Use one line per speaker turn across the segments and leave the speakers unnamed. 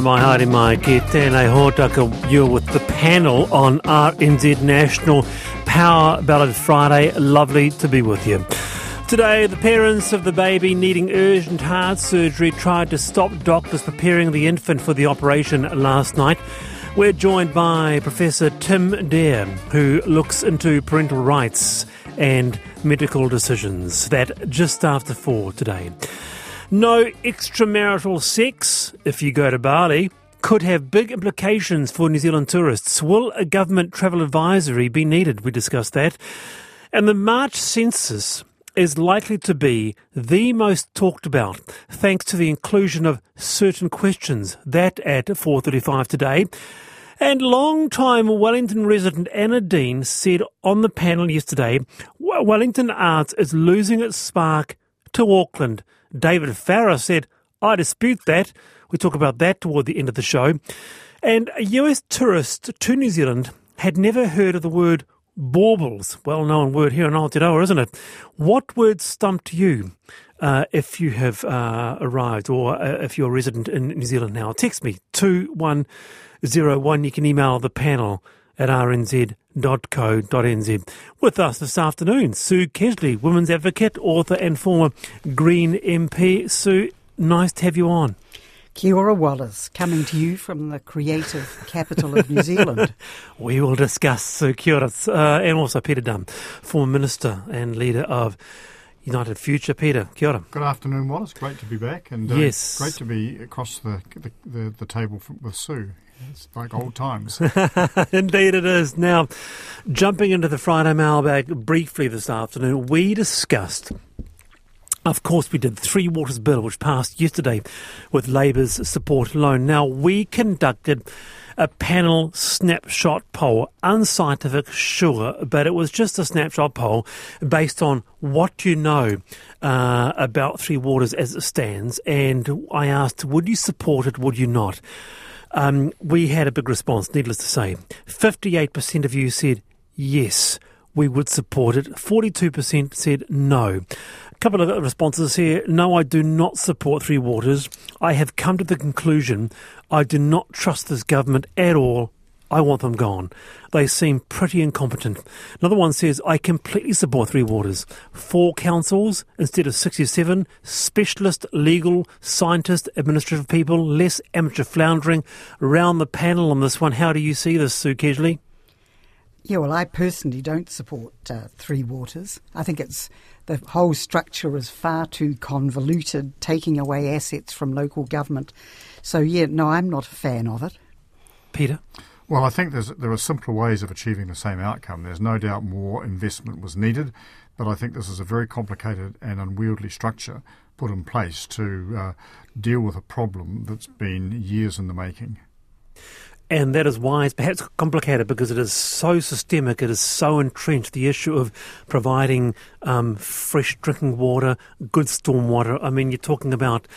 Mai haere mai ki tēnei hōtaka you're with the panel on RNZ National Power Ballad Friday. Lovely to be with you. Today, the parents of the baby needing urgent heart surgery tried to stop doctors preparing the infant for the operation last night. We're joined by Professor Tim Dare, who looks into parental rights and medical decisions. That just after four today. No extramarital sex if you go to Bali could have big implications for New Zealand tourists. Will a government travel advisory be needed? We discussed that. And the March census is likely to be the most talked about thanks to the inclusion of certain questions. That at 4:35 today. And long-time Wellington resident Anna Dean said on the panel yesterday, Wellington Arts is losing its spark to Auckland. David Farah said, I dispute that. We talk about that toward the end of the show. And a US tourist to New Zealand had never heard of the word baubles. Well known word here in Aotearoa, isn't it? What word stumped you? Uh, if you have uh, arrived or uh, if you're a resident in New Zealand now, text me 2101. You can email the panel at rnz.co.nz. With us this afternoon, Sue Kedgley, women's advocate, author, and former Green MP. Sue, nice to have you on.
Kia ora Wallace, coming to you from the creative capital of New Zealand.
we will discuss Sue Kia ora, uh, and also Peter Dunne, former minister and leader of United Future. Peter, kia ora.
Good afternoon, Wallace. Great to be back, and uh,
yes.
great to be across the the, the, the table with Sue. It's like old times.
Indeed, it is. Now, jumping into the Friday mailbag briefly this afternoon, we discussed. Of course, we did the Three Waters Bill, which passed yesterday with Labour's support alone. Now, we conducted a panel snapshot poll, unscientific, sure, but it was just a snapshot poll based on what you know uh, about Three Waters as it stands. And I asked, would you support it, would you not? Um, we had a big response, needless to say. 58% of you said yes, we would support it. 42% said no. Couple of responses here. No, I do not support Three Waters. I have come to the conclusion I do not trust this government at all I want them gone. They seem pretty incompetent. Another one says, I completely support Three Waters. Four councils instead of 67, specialist, legal, scientist, administrative people, less amateur floundering. Around the panel on this one, how do you see this, Sue Kedgley?
Yeah, well, I personally don't support uh, Three Waters. I think it's the whole structure is far too convoluted, taking away assets from local government. So, yeah, no, I'm not a fan of it.
Peter?
Well, I think there are simpler ways of achieving the same outcome. There's no doubt more investment was needed, but I think this is a very complicated and unwieldy structure put in place to uh, deal with a problem that's been years in the making.
And that is why it's perhaps complicated because it is so systemic, it is so entrenched. The issue of providing um, fresh drinking water, good storm water. I mean, you're talking about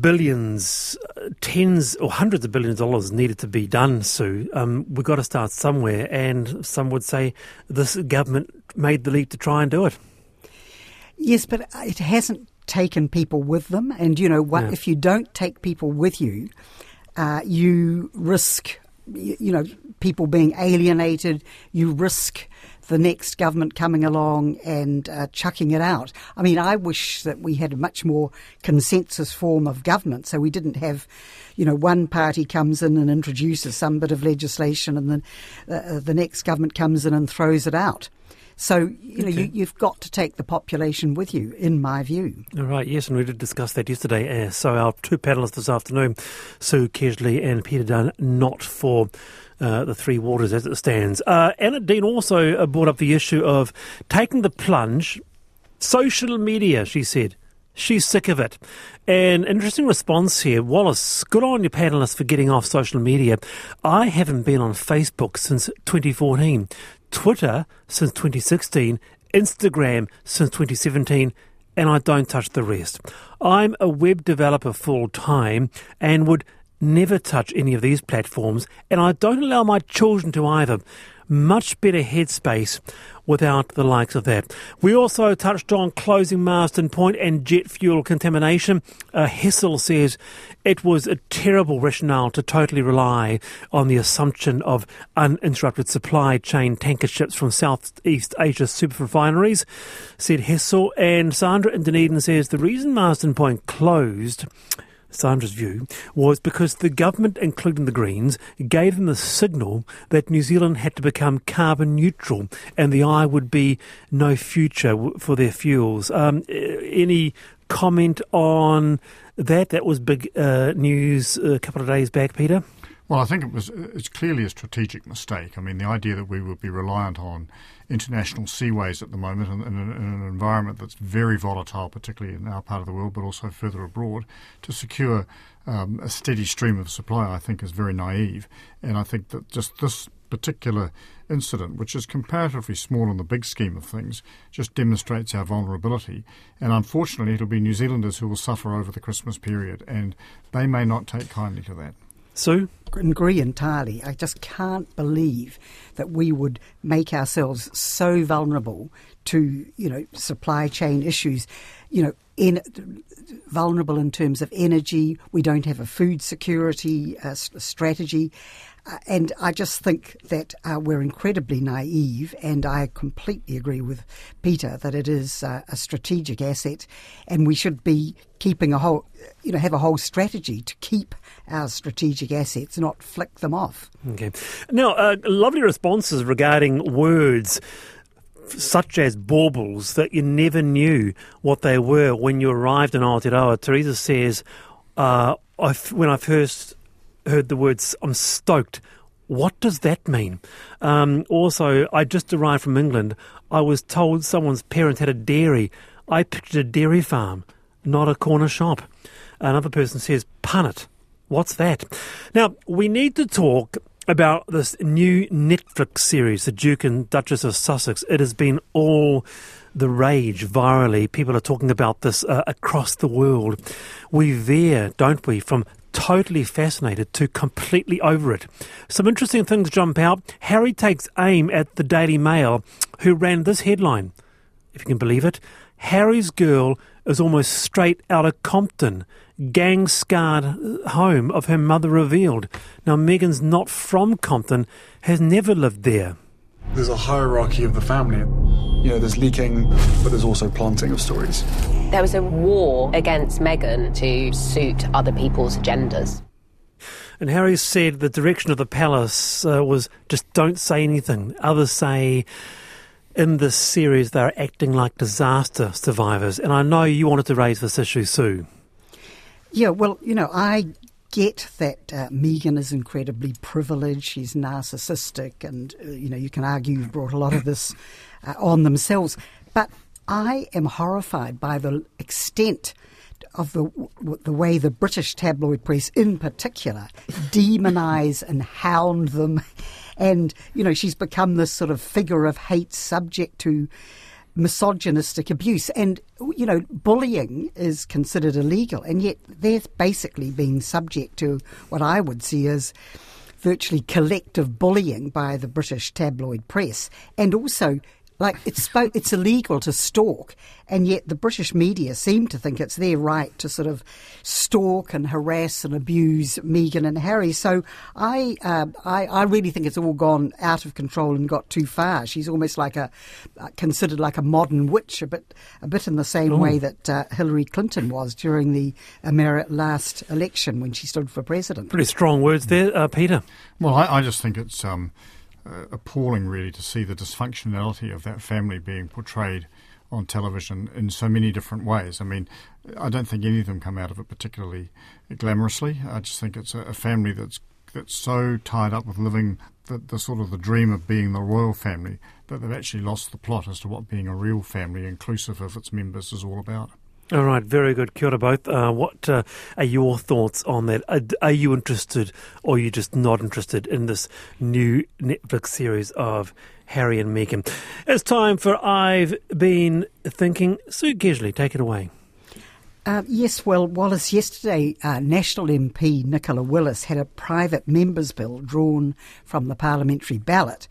billions, tens or hundreds of billions of dollars needed to be done, Sue. Um, we've got to start somewhere, and some would say this government made the leap to try and do it.
Yes, but it hasn't taken people with them, and you know what? If you don't take people with you, uh, you risk, you know, people being alienated. You risk the next government coming along and uh, chucking it out. I mean, I wish that we had a much more consensus form of government, so we didn't have, you know, one party comes in and introduces some bit of legislation, and then uh, the next government comes in and throws it out. So, you know, okay. you, have got to take the population with you, in my view.
All right, yes, and we did discuss that yesterday. Uh, so, our two panellists this afternoon, Sue Kedgley and Peter Dunne, not for uh, the Three Waters as it stands. Uh, Anna Dean also uh, brought up the issue of taking the plunge. Social media, she said. She's sick of it. An interesting response here. Wallace, good on your panelists for getting off social media. I haven't been on Facebook since 2014, Twitter since 2016, Instagram since 2017, and I don't touch the rest. I'm a web developer full time and would never touch any of these platforms, and I don't allow my children to either. Much better headspace without the likes of that. We also touched on closing Marsden Point and jet fuel contamination. Uh, Hessel says it was a terrible rationale to totally rely on the assumption of uninterrupted supply chain tanker ships from Southeast Asia super refineries, said Hessel. And Sandra in Dunedin says the reason Marsden Point closed Sandra's view was because the government, including the Greens, gave them the signal that New Zealand had to become carbon neutral and the eye would be no future for their fuels. Um, any comment on that? That was big uh, news a couple of days back, Peter.
Well, I think it was it's clearly a strategic mistake. I mean, the idea that we would be reliant on international seaways at the moment in, in, in, an environment that's very volatile, particularly in our part of the world, but also further abroad, to secure um, a steady stream of supply, I think is very naive. And I think that just this particular incident, which is comparatively small in the big scheme of things, just demonstrates our vulnerability. And unfortunately, it'll be New Zealanders who will suffer over the Christmas period, and they may not take kindly to that.
Sue?
agree entirely. I just can't believe that we would make ourselves so vulnerable to, you know, supply chain issues. You know, in, vulnerable in terms of energy. We don't have a food security uh, strategy. Uh, and I just think that uh, we're incredibly naive, and I completely agree with Peter that it is uh, a strategic asset, and we should be keeping a whole, you know, have a whole strategy to keep our strategic assets, not flick them off.
Okay. Now, uh, lovely responses regarding words such as baubles that you never knew what they were when you arrived in Aotearoa. Teresa says, uh, when I first heard the words, I'm stoked. What does that mean? Um, also, I just arrived from England. I was told someone's parents had a dairy. I pictured a dairy farm, not a corner shop. Another person says, punnet. What's that? Now, we need to talk about this new Netflix series, The Duke and Duchess of Sussex. It has been all the rage virally. People are talking about this uh, across the world. We veer, don't we, from totally fascinated to completely over it. Some interesting things jump out. Harry takes aim at the Daily Mail, who ran this headline, if you can believe it. Harry's girl is almost straight out of Compton. Gang scarred uh, home of her mother revealed. Now, Meghan's not from Compton, has never lived there.
There's a hierarchy of the family. You know, there's leaking, but there's also planting of stories.
There was a war against Meghan to suit other people's agendas.
And Harry said the direction of the palace uh, was just don't say anything. Others say in this series they're acting like disaster survivors. And I know you wanted to raise this issue, Sue.
Yeah, well, you know, I get that uh, Meghan is incredibly privileged. She's narcissistic, and uh, you know you can argue you've brought a lot of this uh, on themselves. But I am horrified by the extent of the the way the British tabloid press, in particular, demonise and hound them, and you know she's become this sort of figure of hate, subject to misogynistic abuse. And, you know, bullying is considered illegal, and yet they're basically being subject to what I would see as virtually collective bullying by the British tabloid press. And also like it's it's illegal to stalk, and yet the British media seem to think it's their right to sort of stalk and harass and abuse Meghan and Harry. So I, uh, I, I really think it's all gone out of control and got too far. She's almost like a uh, considered like a modern witch, a bit a bit in the same Ooh. way that uh, Hillary Clinton was during the Ameri- last election when she stood for president.
Pretty strong words there, uh, Peter.
Well, I, I just think it's. Um, uh, appalling, really, to see the dysfunctionality of that family being portrayed on television in so many different ways. I mean, I don't think any of them come out of it particularly glamorously. I just think it's a, a family that's that's so tied up with living the, the, sort of the dream of being the royal family that they've actually lost the plot as to what being a real family, inclusive of its members, is all about.
All right, very good. Kia ora both. Uh, what uh, are your thoughts on that? Are, are, you interested or are you just not interested in this new Netflix series of Harry and Meghan? It's time for I've Been Thinking. Sue Kedgley, take it away.
Uh, yes, well, Wallace, yesterday uh, National MP Nicola Willis had a private members' bill drawn from the parliamentary ballot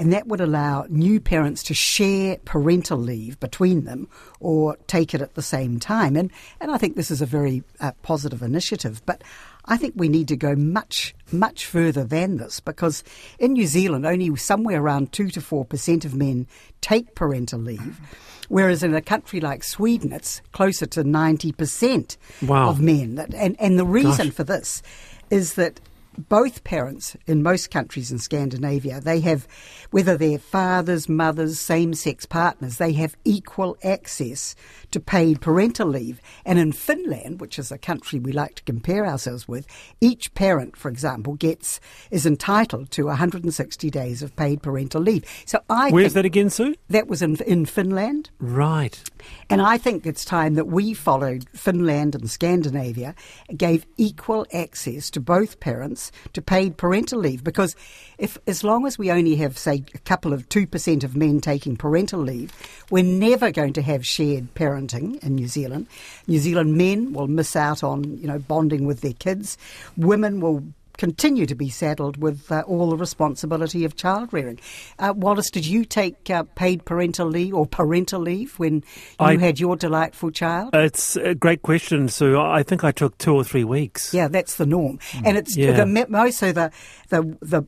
and that would allow new parents to share parental leave between them or take it at the same time. And, and I think this is a very uh, positive initiative. But I think we need to go much, much further than this because in New Zealand, only somewhere around 2 to 4% of men take parental leave. Whereas in a country like Sweden, it's closer to 90%
wow.
of men. And, and the reason
Gosh.
for this is that both parents in most countries in Scandinavia, they have, whether they're fathers, mothers, same sex partners, they have equal access to paid parental leave. And in Finland, which is a country we like to compare ourselves with, each parent, for example, gets is entitled to 160 days of paid parental leave. So I
Where's that again, Sue?
That was in in Finland.
Right.
And I think it's time that we followed Finland and Scandinavia, gave equal access to both parents to paid parental leave. Because if, as long as we only have, say, a couple of 2% of men taking parental leave, we're never going to have shared parenting in New Zealand. New Zealand men will miss out on, you know, bonding with their kids. Women will continue to be saddled with uh, all the responsibility of child rearing. Uh, Wallace, did you take uh, paid parental leave or parental leave when you
I-
had your delightful child?
It's a great question, Sue. I think I took two or three weeks.
yeah, that's the norm, and it's
Yeah.
the me- most so the the the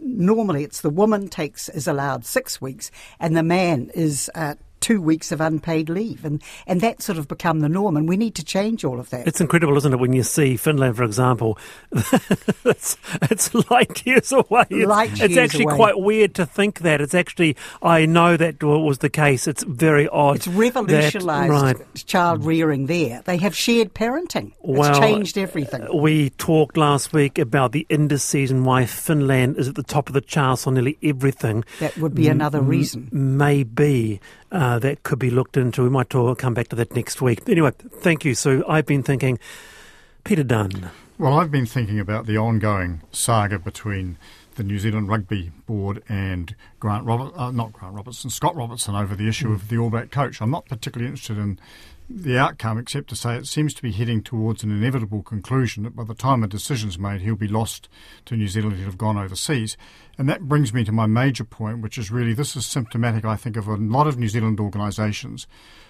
normally it's the woman takes is allowed six weeks, and the man is. Uh, Two weeks of unpaid leave, and, and that's sort of become the norm, and we need to change all of that.
It's incredible, isn't it, when you see Finland, for example? it's, it's light years away. It's,
Light
it's actually
away.
quite weird to think that. It's actually, I know that was the case. It's very odd.
It's
that-
revolutionised
right.
child rearing there. They have shared parenting.
Well,
it's changed everything.
We talked last week about the indices and why Finland is at the top of the charts on nearly everything.
That would be another reason.
Maybe uh, that could be looked into. We might talk, come back to that next week. Anyway, thank you, Sue. I've been thinking, Peter Dunne.
Well, I've been thinking about the ongoing saga between the New Zealand Rugby Board and Grant Robert, uh, not Grant Robertson, Scott Robertson over the issue of the All Black coach. I'm not particularly interested in the outcome, except to say it seems to be heading towards an inevitable conclusion that by the time a decision's made, he'll be lost to New Zealand. He'll have gone overseas. And that brings me to my major point, which is really this is symptomatic, I think, of a lot of New Zealand organisations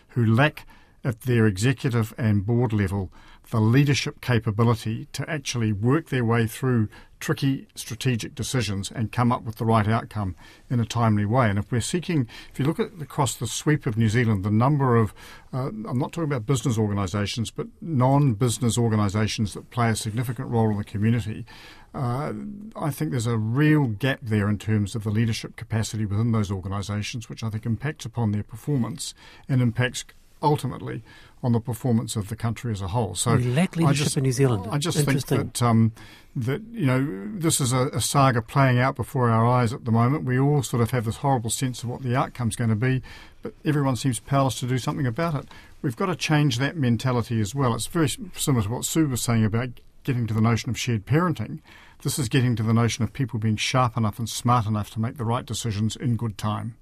who lack at their executive and board level the leadership capability to actually work their way through tricky strategic decisions and come up with the right outcome in a timely way. And if we're seeking, if you look at across the sweep of New Zealand, the number of, uh, I'm not talking about business organisations, but non business organisations that play a significant role in the community, uh, I think there's a real gap there in terms of the leadership capacity within those organisations, which I think impacts upon their performance and impacts ultimately on the performance of the country as a whole. So
We lack
I
leadership
just-
in New Zealand.
I just think that um, that you know this is a, a saga playing out before our eyes at the moment. We all sort of have this horrible sense of what the outcome's going to be, but everyone seems powerless to do something about it. We've got to change that mentality as well. It's very similar to what Sue was saying about getting to the notion of shared parenting. This is getting to the notion of people being sharp enough and smart enough to make the right decisions in good time.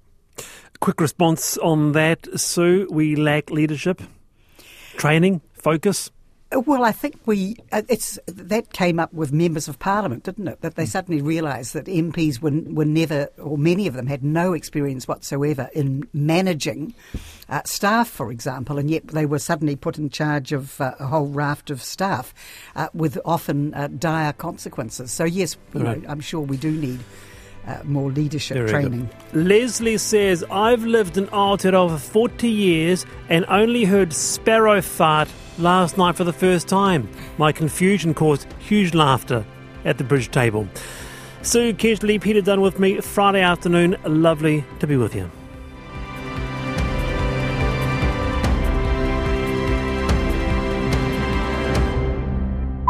Quick response on that, Sue. We lack leadership, training, focus.
Uh, Well, I think we uh, it's that came up with members of parliament, didn't it? That they suddenly realised that MPs were, were never, or many of them had no experience whatsoever in managing uh, staff, for example, and yet they were suddenly put in charge of uh, a whole raft of staff uh, with often uh, dire consequences. So yes, you
Right.
know, I'm sure we do need uh, more leadership
Very
training.
good. Leslie says, I've lived in Aotearoa for 40 years and only heard sparrow fart last night for the first time. My confusion caused huge laughter at the bridge table. Sue Kedgley, Peter Dunne with me Friday afternoon. Lovely to be with you.